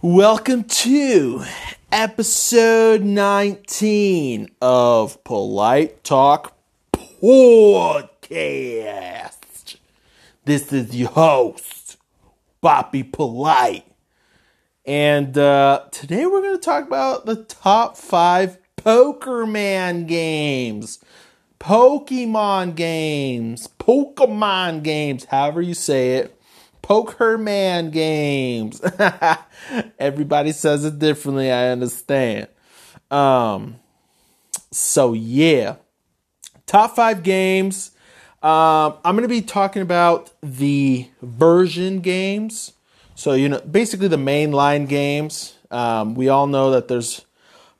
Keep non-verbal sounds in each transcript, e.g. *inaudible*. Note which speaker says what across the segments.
Speaker 1: Welcome to episode 19 of Polite Talk Podcast. This is your host, Bobby Polite. And uh, today we're going to talk about the top five Pokerman games. Pokemon games. Pokemon games, however you say it. Pokerman games. *laughs* Everybody says it differently, I understand. Um so yeah. Top 5 games. Um I'm going to be talking about the version games. So you know basically the mainline games. Um we all know that there's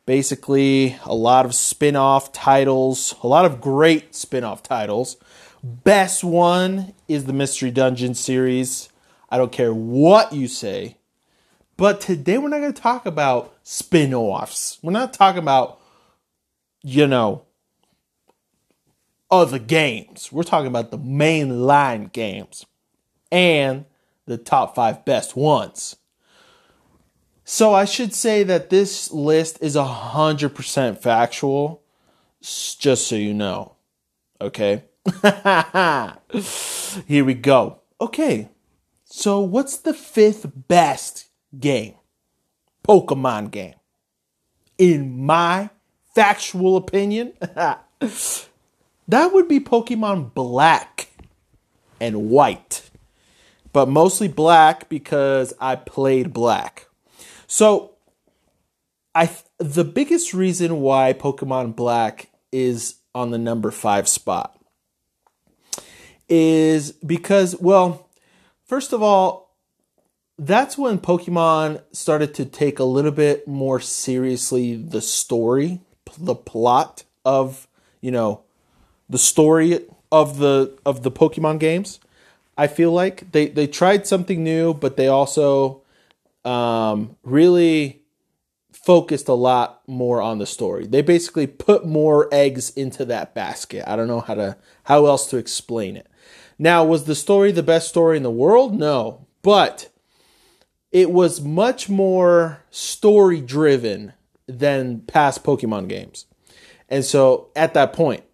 Speaker 1: basically a lot of spin-off titles, a lot of great spin-off titles. Best one is the Mystery Dungeon series. I don't care what you say. But today we're not going to talk about spin offs. We're not talking about, you know, other games. We're talking about the mainline games and the top five best ones. So I should say that this list is 100% factual, just so you know. Okay? *laughs* Here we go. Okay, so, what's the fifth best game? Pokemon game. In my factual opinion, *laughs* that would be Pokemon Black and White. But mostly black because I played black. So, I the biggest reason why Pokemon Black is on the number 5 spot is because well, First of all, that's when Pokemon started to take a little bit more seriously the story, the plot of, you know, the story of the of the Pokemon games. I feel like they they tried something new, but they also um, really focused a lot more on the story. They basically put more eggs into that basket. I don't know how to how else to explain it. Now, was the story the best story in the world? No. But it was much more story driven than past Pokemon games. And so at that point,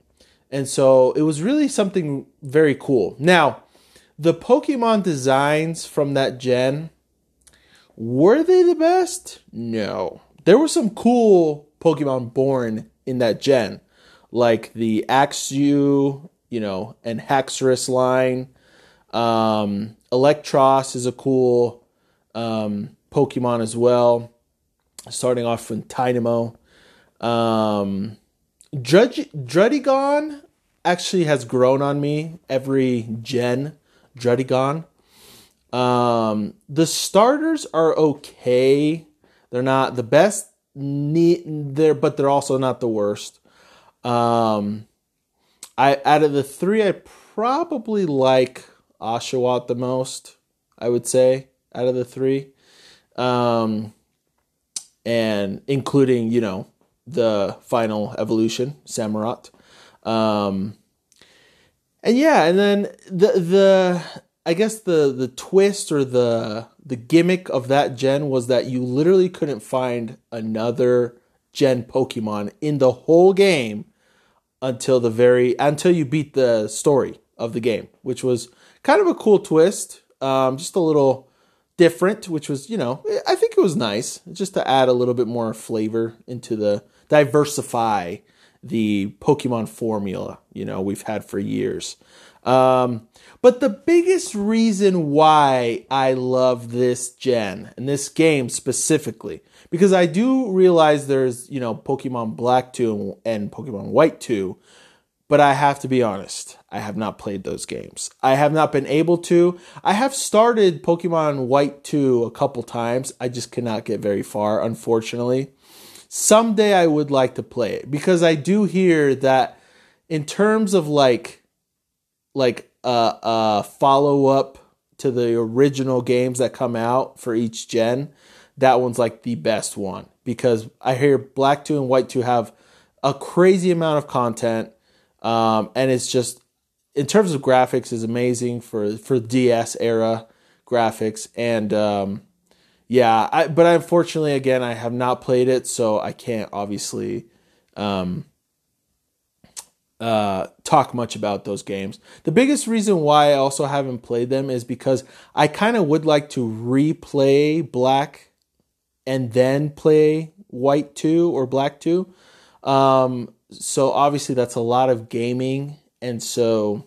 Speaker 1: and so it was really something very cool. Now, the Pokemon designs from that gen, were they the best? No. There were some cool Pokemon born in that gen, like the Axew you know, and Haxorus line. Um, Eelektross is a cool um, Pokemon as well. Starting off from Tynamo. Um, Druddigon actually has grown on me every gen. Druddigon. Um, the starters are okay. They're not the best. Neat, there, but they're also not the worst. Um, I out of the three, I probably like Oshawott the most. I would say out of the three, um, and including you know the final evolution, Samurott. Um, and yeah, and then the the I guess the the twist or the the gimmick of that gen was that you literally couldn't find another gen Pokemon in the whole game until the very until you beat the story of the game, which was kind of a cool twist, um, just a little different, which was you know I think it was nice just to add a little bit more flavor into the diversify the Pokemon formula you know we've had for years. Um, but the biggest reason why I love this gen and this game specifically, because I do realize there's, you know, Pokemon Black 2 and Pokemon White 2, but I have to be honest, I have not played those games. I have not been able to. I have started Pokemon White 2 a couple times. I just cannot get very far, unfortunately. Someday I would like to play it because I do hear that in terms of like like uh, uh, a, a follow up to the original games that come out for each gen, that one's like the best one because I hear Black 2 and White 2 have a crazy amount of content. Um, and it's just, in terms of graphics, is amazing for, for DS era graphics. And, um, yeah, I, but unfortunately, again, I have not played it, so I can't obviously um, uh, talk much about those games. The biggest reason why I also haven't played them is because I kind of would like to replay Black and then play White 2 or Black 2. Um, so obviously, that's a lot of gaming, and so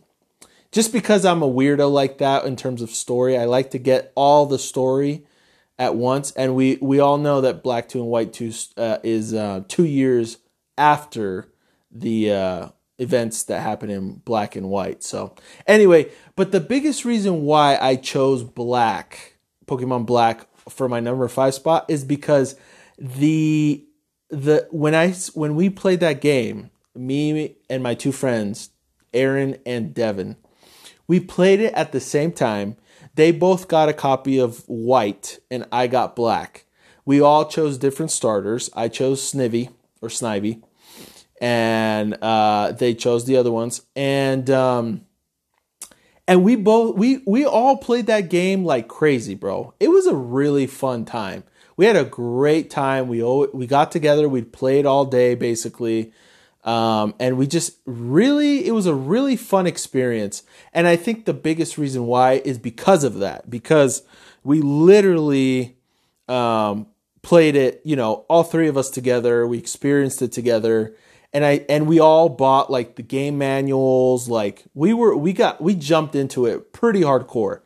Speaker 1: just because I'm a weirdo like that in terms of story, I like to get all the story at once. And we we all know that Black Two and White Two uh, is uh, two years after the uh, events that happen in Black and White. So anyway, but the biggest reason why I chose Black Pokemon Black for my number five spot is because the the when I when we played that game, me and my two friends, Aaron and Devin, we played it at the same time. They both got a copy of White, and I got Black. We all chose different starters. I chose Snivy or Snivy, and uh, they chose the other ones. And um, and we both we we all played that game like crazy, bro. It was a really fun time. We had a great time. We we got together. We played all day basically. Um, and we just really, it was a really fun experience. And I think the biggest reason why is because of that, because we literally um, played it, you know, all three of us together. We experienced it together. And I and we all bought like the game manuals. Like we were, we got, we jumped into it pretty hardcore.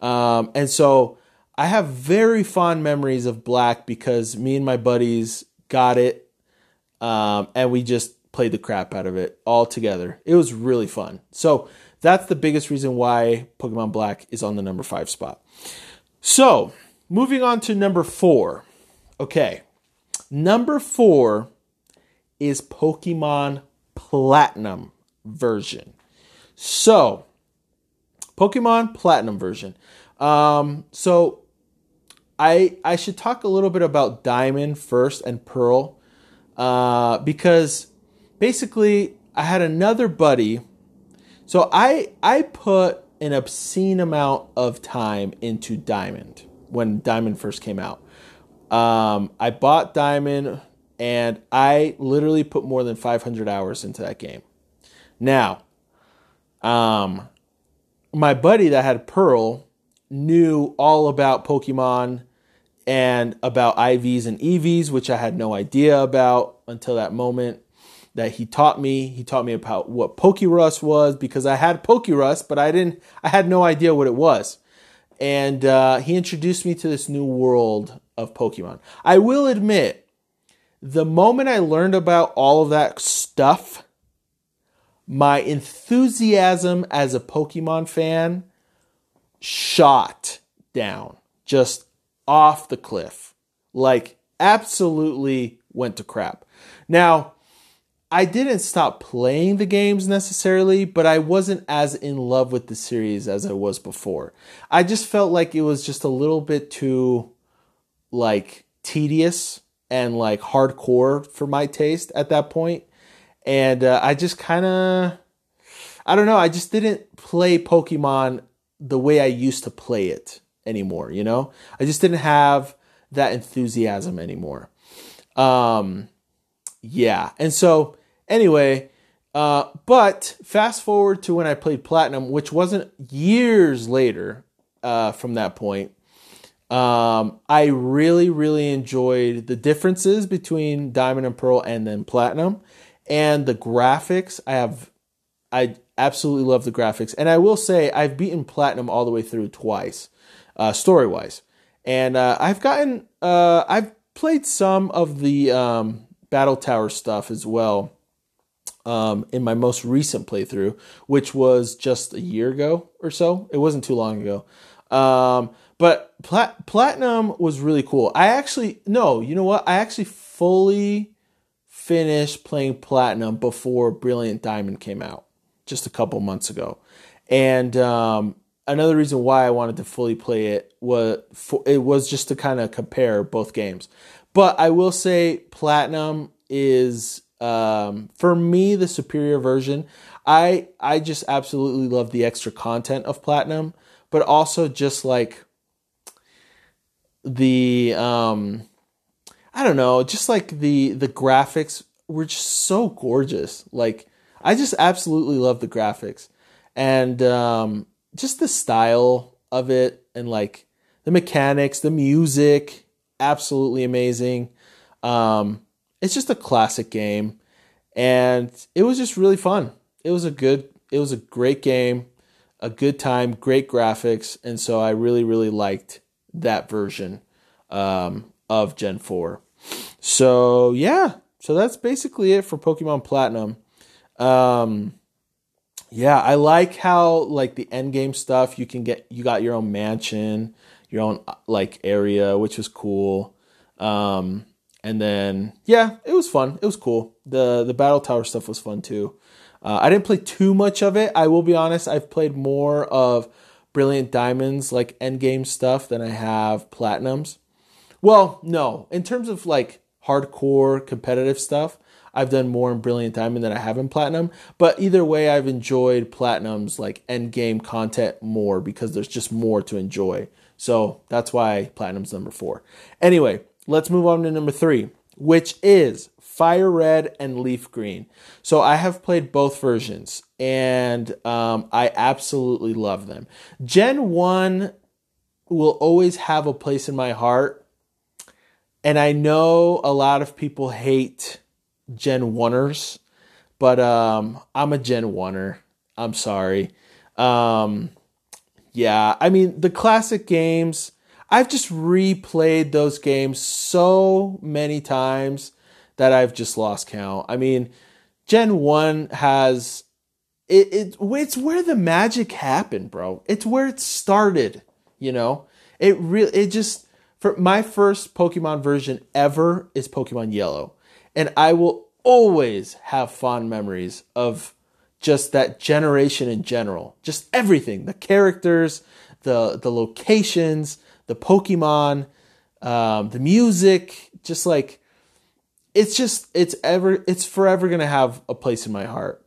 Speaker 1: Um, and so I have very fond memories of Black because me and my buddies got it, um, and we just played the crap out of it all together. It was really fun. So that's the biggest reason why Pokemon Black is on the number five spot. So moving on to number four. Okay. Number four is Pokemon Platinum version. So, Pokemon Platinum version. Um, so I I should talk a little bit about Diamond first and Pearl, uh, because basically I had another buddy. So I I put an obscene amount of time into Diamond when Diamond first came out. Um, I bought Diamond and I literally put more than 500 hours into that game. Now, um, my buddy that had Pearl knew all about Pokemon and about IVs and EVs, which I had no idea about until that moment that he taught me. He taught me about what Pokerus was because I had Pokerus, but I didn't. I had no idea what it was, and uh, he introduced me to this new world of Pokemon. I will admit, the moment I learned about all of that stuff, my enthusiasm as a Pokemon fan shot down, just off the cliff, like absolutely went to crap. Now I didn't stop playing the games necessarily, but I wasn't as in love with the series as I was before. I just felt like it was just a little bit too like tedious and like hardcore for my taste at that point. And uh, I just kind of I don't know, I just didn't play Pokemon the way I used to play it anymore, you know? I just didn't have that enthusiasm anymore. Um yeah. And so, anyway, uh, but fast forward to when I played Platinum, which wasn't years later uh, from that point. Um, I really, really enjoyed the differences between Diamond and Pearl and then Platinum, and the graphics. I have, I absolutely love the graphics, and I will say I've beaten Platinum all the way through twice, uh, story wise, and uh, I've gotten, uh, I've played some of the um, Battle Tower stuff as well um, in my most recent playthrough, which was just a year ago or so. It wasn't too long ago. Um, but Plat- Platinum was really cool. I actually, no, you know what? I actually fully finished playing Platinum before Brilliant Diamond came out just a couple months ago. And um, another reason why I wanted to fully play it was for, it was just to kind of compare both games. But I will say Platinum is um, for me the superior version. I I just absolutely love the extra content of Platinum, but also just like the um I don't know, just like the the graphics were just so gorgeous. Like I just absolutely love the graphics and um just the style of it and like the mechanics, the music, absolutely amazing. Um it's just a classic game and it was just really fun. It was a good it was a great game, a good time, great graphics, and so I really really liked that version um, of Gen 4. So, yeah, so that's basically it for Pokemon Platinum. Um, yeah, I like how like the end game stuff you can get you got your own mansion, your own like area, which was cool. Um, and then yeah, it was fun. It was cool. the The battle tower stuff was fun too. Uh, I didn't play too much of it. I will be honest. I've played more of Brilliant Diamonds like end game stuff than I have Platinums. Well, no. In terms of like hardcore competitive stuff, I've done more in Brilliant Diamond than I have in Platinum. But either way, I've enjoyed Platinum's like end game content more because there's just more to enjoy. So that's why Platinum's number four. Anyway, let's move on to number three, which is Fire Red and Leaf Green. So I have played both versions and um, I absolutely love them. Gen 1 will always have a place in my heart and I know a lot of people hate Gen 1ers, but um, I'm a Gen 1er. I'm sorry. Um, yeah, I mean, the classic games, I've just replayed those games so many times that I've just lost count. I mean, Gen 1 has it, it it's where the magic happened, bro. It's where it started, you know? It really it just for my first Pokemon version ever is Pokemon Yellow. And I will always have fond memories of just that generation in general. Just everything. The characters, the the locations, the Pokemon, um, the music, just like it's just it's ever it's forever gonna have a place in my heart.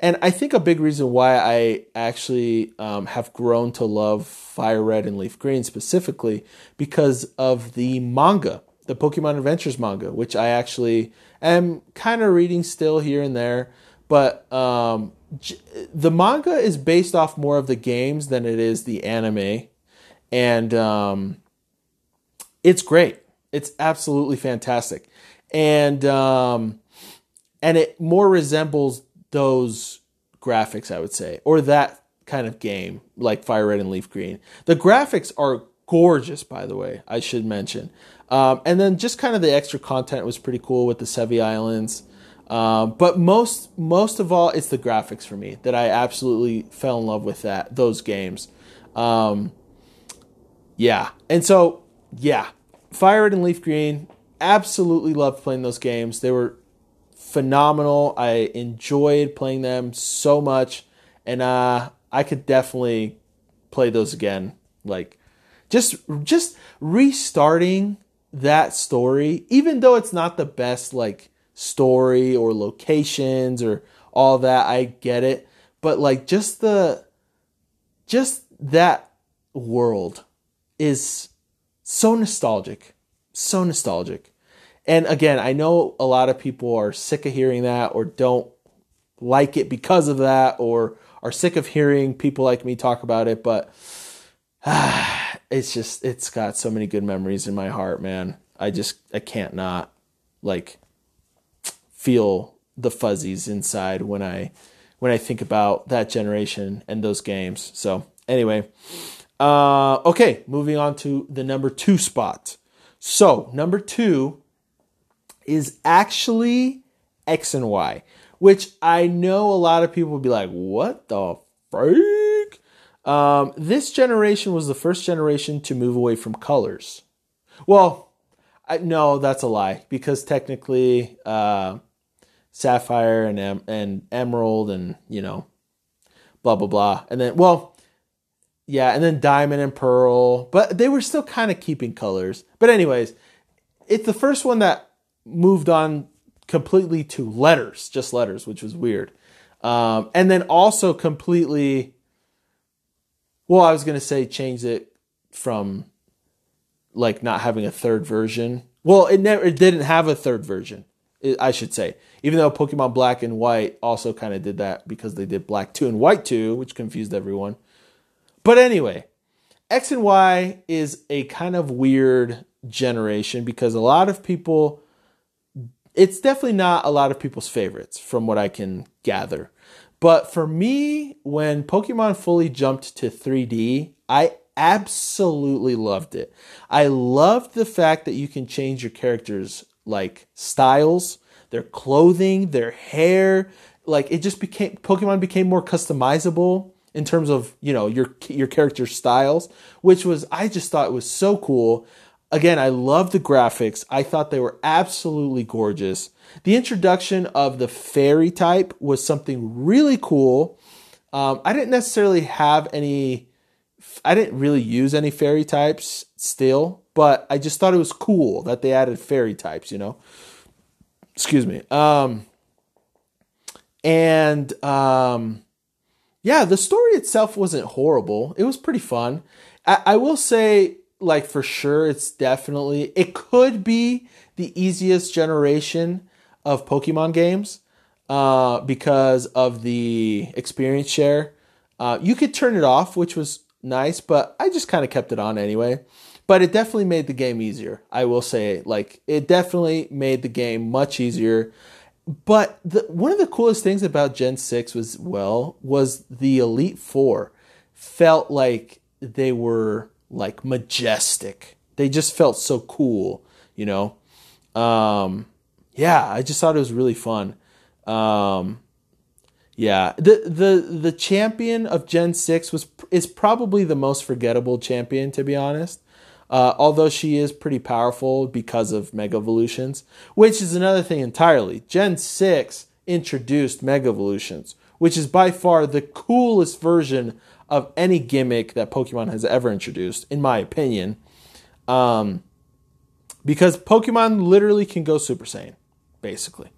Speaker 1: And I think a big reason why I actually um, have grown to love Fire Red and Leaf Green specifically because of the manga, the Pokemon Adventures manga, which I actually am kind of reading still here and there. But um, the manga is based off more of the games than it is the anime. And um, it's great. It's absolutely fantastic. And um, and it more resembles those graphics, I would say, or that kind of game like Fire Red and Leaf Green. The graphics are gorgeous, by the way, I should mention. Um, and then just kind of the extra content was pretty cool with the Sevii Islands. Um, but most most of all, it's the graphics for me that I absolutely fell in love with that those games. Um, yeah, and so yeah, Fire Red and Leaf Green, absolutely loved playing those games. They were phenomenal. I enjoyed playing them so much, and uh, I could definitely play those again. Like, just just restarting that story, even though it's not the best like story or locations or all that. I get it, but like just the just that world is so nostalgic, so nostalgic. And again, I know a lot of people are sick of hearing that or don't like it because of that or are sick of hearing people like me talk about it, but ah, *sighs* it's just it's got so many good memories in my heart, man. I just I can't not like feel the fuzzies inside when I when I think about that generation and those games. So, anyway, uh okay, moving on to the number 2 spot. So, number 2 is actually X and Y, which I know a lot of people would be like, what the freak? Um, this generation was the first generation to move away from colors. Well, I, no, that's a lie because technically, uh, Sapphire and em- and Emerald and you know, blah blah blah, and then well, yeah, and then Diamond and Pearl, but they were still kind of keeping colors. But anyways, it's the first one that moved on completely to letters, just letters, which was weird. Um, and then also completely, well, I was to say change it from like not having a third version. Well, it never it didn't have a third version. I should say, even though Pokemon Black and White also kind of did that because they did Black 2 and White 2, which confused everyone. But anyway, X and Y is a kind of weird generation because a lot of people, it's definitely not a lot of people's favorites from what I can gather. But for me, when Pokemon fully jumped to 3D, I absolutely loved it. I loved the fact that you can change your characters like styles, their clothing, their hair. Like it just became Pokemon became more customizable in terms of you know your your character styles, which was I just thought was so cool. Again, I love the graphics. I thought they were absolutely gorgeous. The introduction of the fairy type was something really cool. Um, I didn't necessarily have any. I didn't really use any fairy types still, but I just thought it was cool that they added fairy types. You know, excuse me. Um, and um, yeah, the story itself wasn't horrible. It was pretty fun. I, I will say, like for sure, it's definitely it could be the easiest generation of Pokemon games uh, because of the experience share. Uh, you could turn it off, which was nice, but I just kind of kept it on anyway. But it definitely made the game easier. I will say, like, it definitely made the game much easier but the, one of the coolest things about Gen 6 was well was the Elite 4 felt like they were like majestic. They just felt so cool, you know. Um yeah, I just thought it was really fun. Um yeah, the the the champion of Gen 6 was is probably the most forgettable champion to be honest. Uh, although she is pretty powerful because of Mega Evolutions, which is another thing entirely. Gen 6 introduced Mega Evolutions, which is by far the coolest version of any gimmick that Pokemon has ever introduced, in my opinion. Um, because Pokemon literally can go Super Saiyan, basically.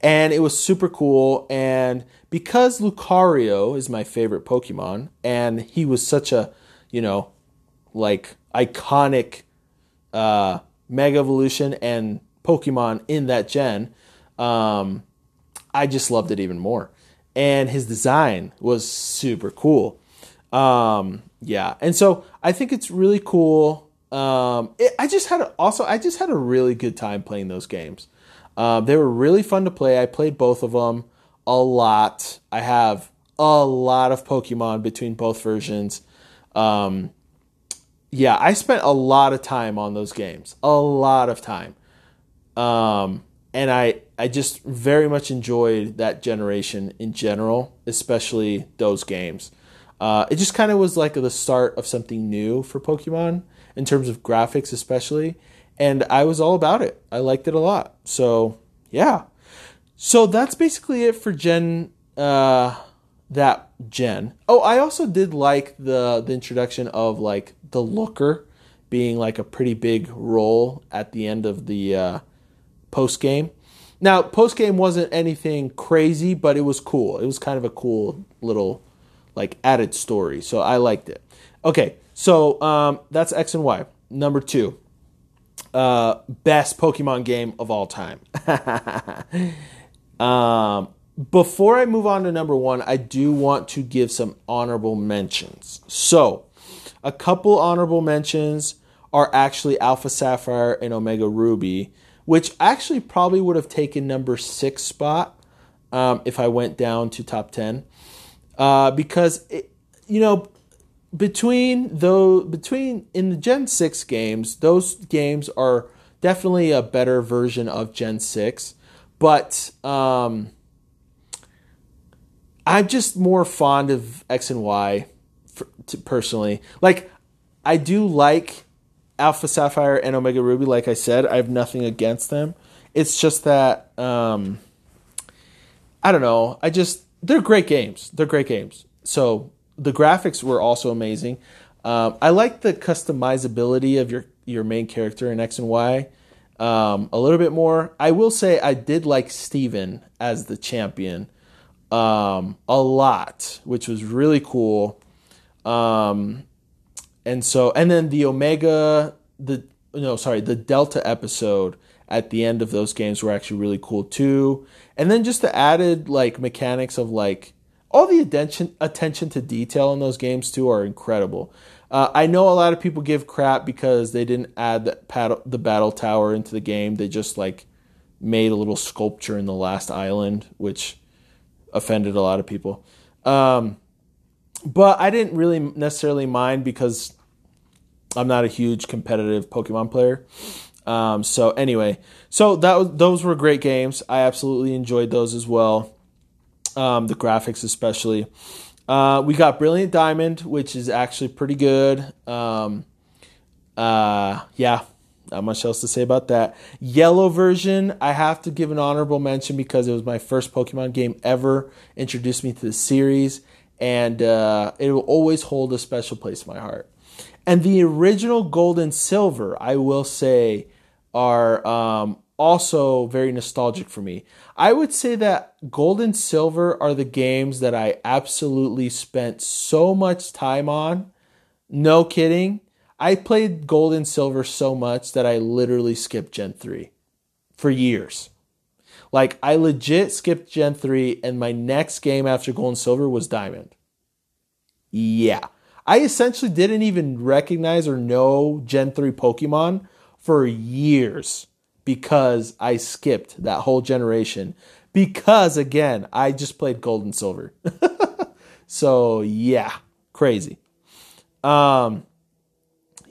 Speaker 1: And it was super cool. And because Lucario is my favorite Pokemon, and he was such a, you know, like iconic uh, Mega Evolution and Pokemon in that gen, um, I just loved it even more. And his design was super cool. Um, yeah, and so I think it's really cool. Um, it, I just had a, also I just had a really good time playing those games. Um, they were really fun to play. I played both of them a lot. I have a lot of Pokemon between both versions. Um, yeah, I spent a lot of time on those games, a lot of time, um, and I I just very much enjoyed that generation in general, especially those games. Uh, it just kind of was like the start of something new for Pokemon in terms of graphics, especially, and I was all about it. I liked it a lot. So yeah, so that's basically it for Gen. Uh, that gen. Oh, I also did like the the introduction of like the Looker being like a pretty big role at the end of the uh, post game. Now, post game wasn't anything crazy, but it was cool. It was kind of a cool little like added story, so I liked it. Okay, so um, that's X and Y. Number two, uh, best Pokemon game of all time. *laughs* um, before I move on to number one, I do want to give some honorable mentions. So, a couple honorable mentions are actually Alpha Sapphire and Omega Ruby, which actually probably would have taken number six spot um, if I went down to top 10. Uh, because, it, you know, between though between in the Gen 6 games, those games are definitely a better version of Gen 6. But um, I'm just more fond of X and Y for, to, personally. Like, I do like Alpha Sapphire and Omega Ruby. Like I said, I have nothing against them. It's just that um, I don't know. I just they're great games. They're great games. So the graphics were also amazing. Um, I like the customizability of your your main character in X and Y um, a little bit more. I will say I did like Steven as the champion um, a lot, which was really cool. Um, and so, and then the Omega the no sorry the Delta episode at the end of those games were actually really cool too. And then just the added like mechanics of like all the attention attention to detail in those games too are incredible. Uh, I know a lot of people give crap because they didn't add the, paddle, the battle tower into the game. They just like made a little sculpture in the last island, which offended a lot of people. Um, but I didn't really necessarily mind because I'm not a huge competitive Pokemon player. Um, so anyway, so that those were great games. I absolutely enjoyed those as well. Um, the graphics especially. Uh, we got Brilliant Diamond, which is actually pretty good. Um, uh, yeah, not much else to say about that. Yellow version, I have to give an honorable mention because it was my first Pokemon game ever, introduced me to the series, and uh, it will always hold a special place in my heart. And the original Gold and Silver, I will say, are um, also very nostalgic for me. I would say that Gold and Silver are the games that I absolutely spent so much time on. No kidding. I played Gold and Silver so much that I literally skipped Gen 3 for years. Like, I legit skipped Gen 3, and my next game after Gold and Silver was Diamond. Yeah. I essentially didn't even recognize or know Gen 3 Pokemon for years because I skipped that whole generation. Because again, I just played gold and silver. *laughs* so yeah, crazy. Um,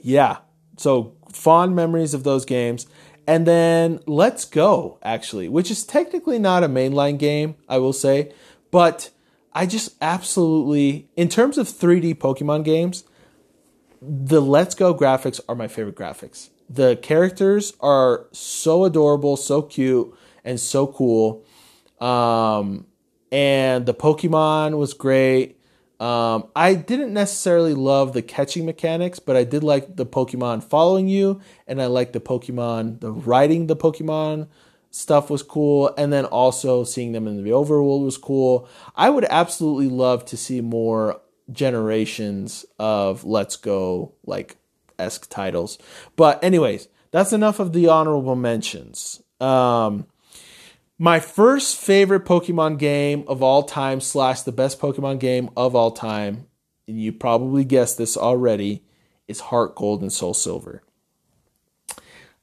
Speaker 1: yeah. So fond memories of those games. And then Let's Go, actually, which is technically not a mainline game, I will say, but I just absolutely, in terms of 3D Pokemon games, the Let's Go graphics are my favorite graphics the characters are so adorable, so cute, and so cool. Um, and the Pokemon was great. Um, I didn't necessarily love the catching mechanics, but I did like the Pokemon following you, and I liked the Pokemon, the riding the Pokemon stuff was cool, and then also seeing them in the overworld was cool. I would absolutely love to see more generations of Let's Go like esque titles. But anyways, that's enough of the honorable mentions. Um, my first favorite Pokemon game of all time slash the best Pokemon game of all time, and you probably guessed this already, is Heart Gold and Soul Silver.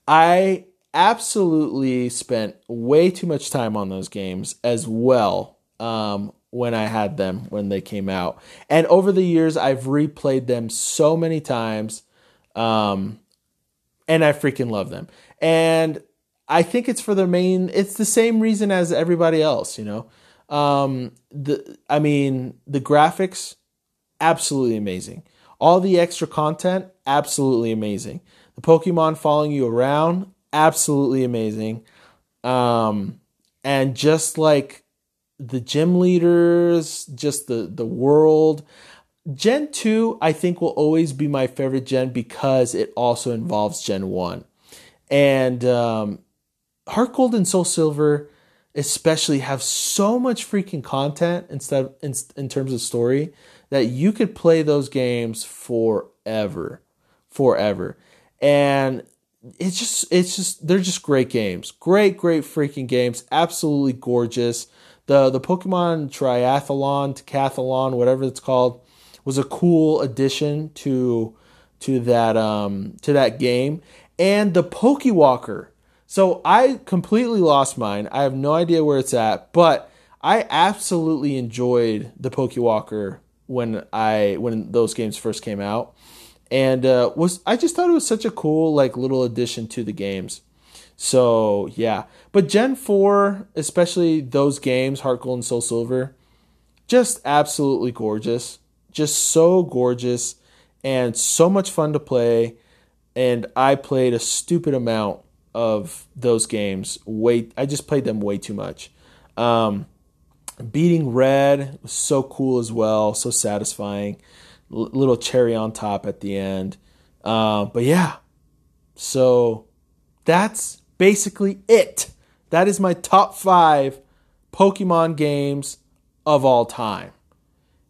Speaker 1: I absolutely spent way too much time on those games as well um, when I had them when they came out. And over the years, I've replayed them so many times um, and I freaking love them. And I think it's for the main, it's the same reason as everybody else, you know. Um, the, I mean, the graphics, absolutely amazing. All the extra content, absolutely amazing. The Pokemon following you around, absolutely amazing. Um, and just like the gym leaders, just the the world. Gen 2, I think, will always be my favorite gen because it also involves Gen 1. And um, Heart Gold and Soul Silver, especially, have so much freaking content instead of, in, in terms of story that you could play those games forever. Forever. And it's just, it's just, they're just great games. Great, great freaking games. Absolutely gorgeous. The, the Pokemon Triathlon, Decathlon, whatever it's called was a cool addition to to that um, to that game. And the Pokewalker. So I completely lost mine. I have no idea where it's at, but I absolutely enjoyed the Pokewalker when I when those games first came out, and uh, was I just thought it was such a cool like little addition to the games. So yeah, but Gen four, especially those games, Heart Gold and Soul Silver, just absolutely gorgeous just so gorgeous and so much fun to play. And I played a stupid amount of those games. Way I just played them way too much. Um, beating red was so cool as well, so satisfying. L- little cherry on top at the end. Uh, but yeah, so that's basically it. That is my top five Pokemon games of all time.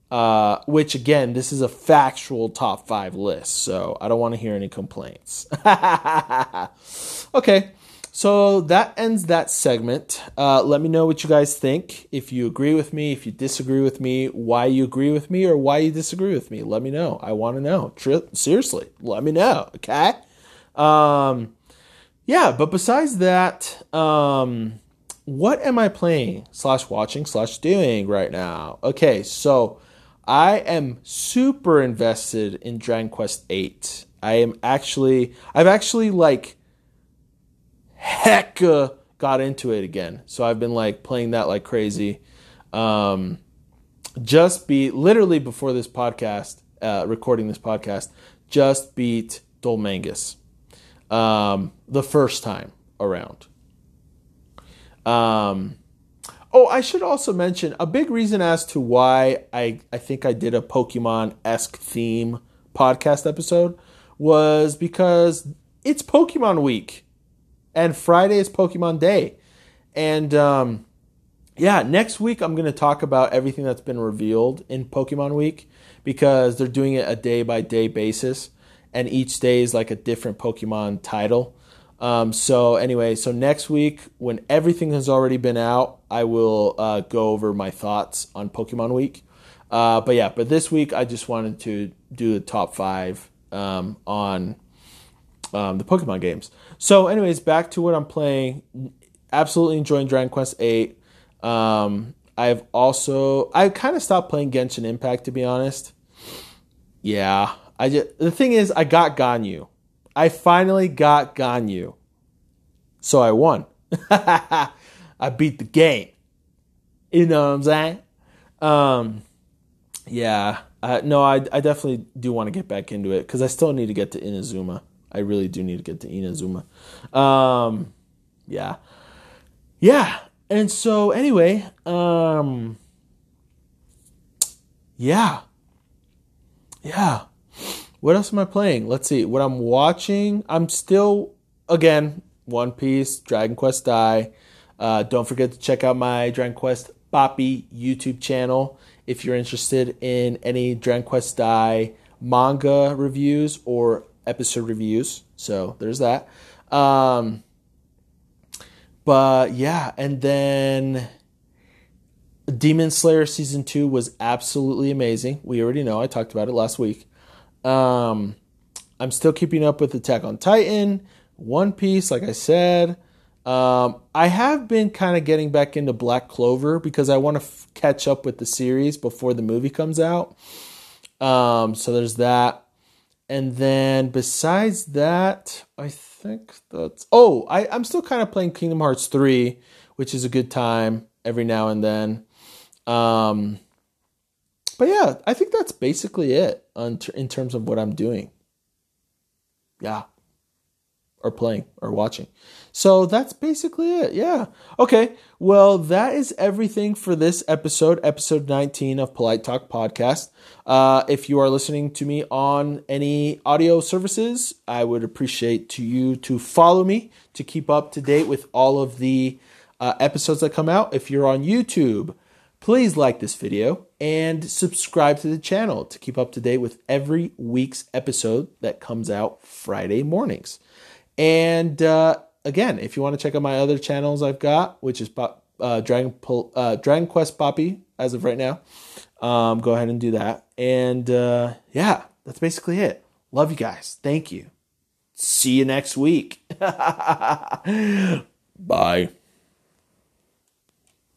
Speaker 1: Uh, which again, this is a factual top five list, so I don't want to hear any complaints. *laughs* okay, so that ends that segment. Uh, let me know what you guys think. If you agree with me, if you disagree with me, why you agree with me, or why you disagree with me. Let me know. I want to know. Tri- seriously, let me know. Okay. Um, yeah, but besides that, um, what am I playing slash watching slash doing right now? Okay, so I am super invested in Dragon Quest Eight. I am actually, I've actually like heck got into it again. So I've been like playing that like crazy. Um, just beat literally before this podcast, uh, recording this podcast, just beat Dhoulmagus um, the first time around. Um, oh, I should also mention a big reason as to why I, I think I did a Pokemon esque theme podcast episode was because it's Pokemon week and Friday is Pokemon Day. And um, yeah, next week I'm going to talk about everything that's been revealed in Pokemon Week because they're doing it a day by day basis and each day is like a different Pokemon title. Um, so anyway, so next week when everything has already been out, I will uh, go over my thoughts on Pokemon Week. Uh, but yeah, but this week I just wanted to do the top five um, on um, the Pokemon games. So, anyways, back to what I'm playing. Absolutely enjoying Dragon Quest Eight. Um, I've also I kind of stopped playing Genshin Impact to be honest. Yeah, I just the thing is I got Ganyu. I finally got Ganyu. So I won. *laughs* I beat the game. You know what I'm saying? Um, yeah. Uh, no, I, I definitely do want to get back into it because I still need to get to Inazuma. I really do need to get to Inazuma. Um, yeah. Yeah. And so anyway, um, yeah. Yeah. What else am I playing? Let's see. What I'm watching, I'm still again One Piece, Dragon Quest Dai. Uh, don't forget to check out my Dragon Quest Boppy YouTube channel if you're interested in any Dragon Quest Dai manga reviews or episode reviews. So there's that. Um, but yeah, and then Demon Slayer season two was absolutely amazing. We already know. I talked about it last week. Um, I'm still keeping up with Attack on Titan, One Piece, like I said. Um, I have been kind of getting back into Black Clover because I want to f- catch up with the series before the movie comes out. Um, so there's that. And then besides that, I think that's oh, I, I'm still kind of playing Kingdom Hearts 3, which is a good time every now and then. Um, but yeah, I think that's basically it in terms of what I'm doing. Yeah or playing or watching. So that's basically it. Yeah. Okay. Well, that is everything for this episode, episode 19 of Polite Talk Podcast. Uh, if you are listening to me on any audio services, I would appreciate to you to follow me to keep up to date with all of the uh, episodes that come out. If you're on YouTube, please like this video and subscribe to the channel to keep up to date with every week's episode that comes out Friday mornings. And uh, again, if you want to check out my other channels I've got, which is uh, Dragon uh, Dragon Quest Poppy as of right now, um, go ahead and do that. And uh, yeah, that's basically it. Love you guys. Thank you. See you next week. *laughs*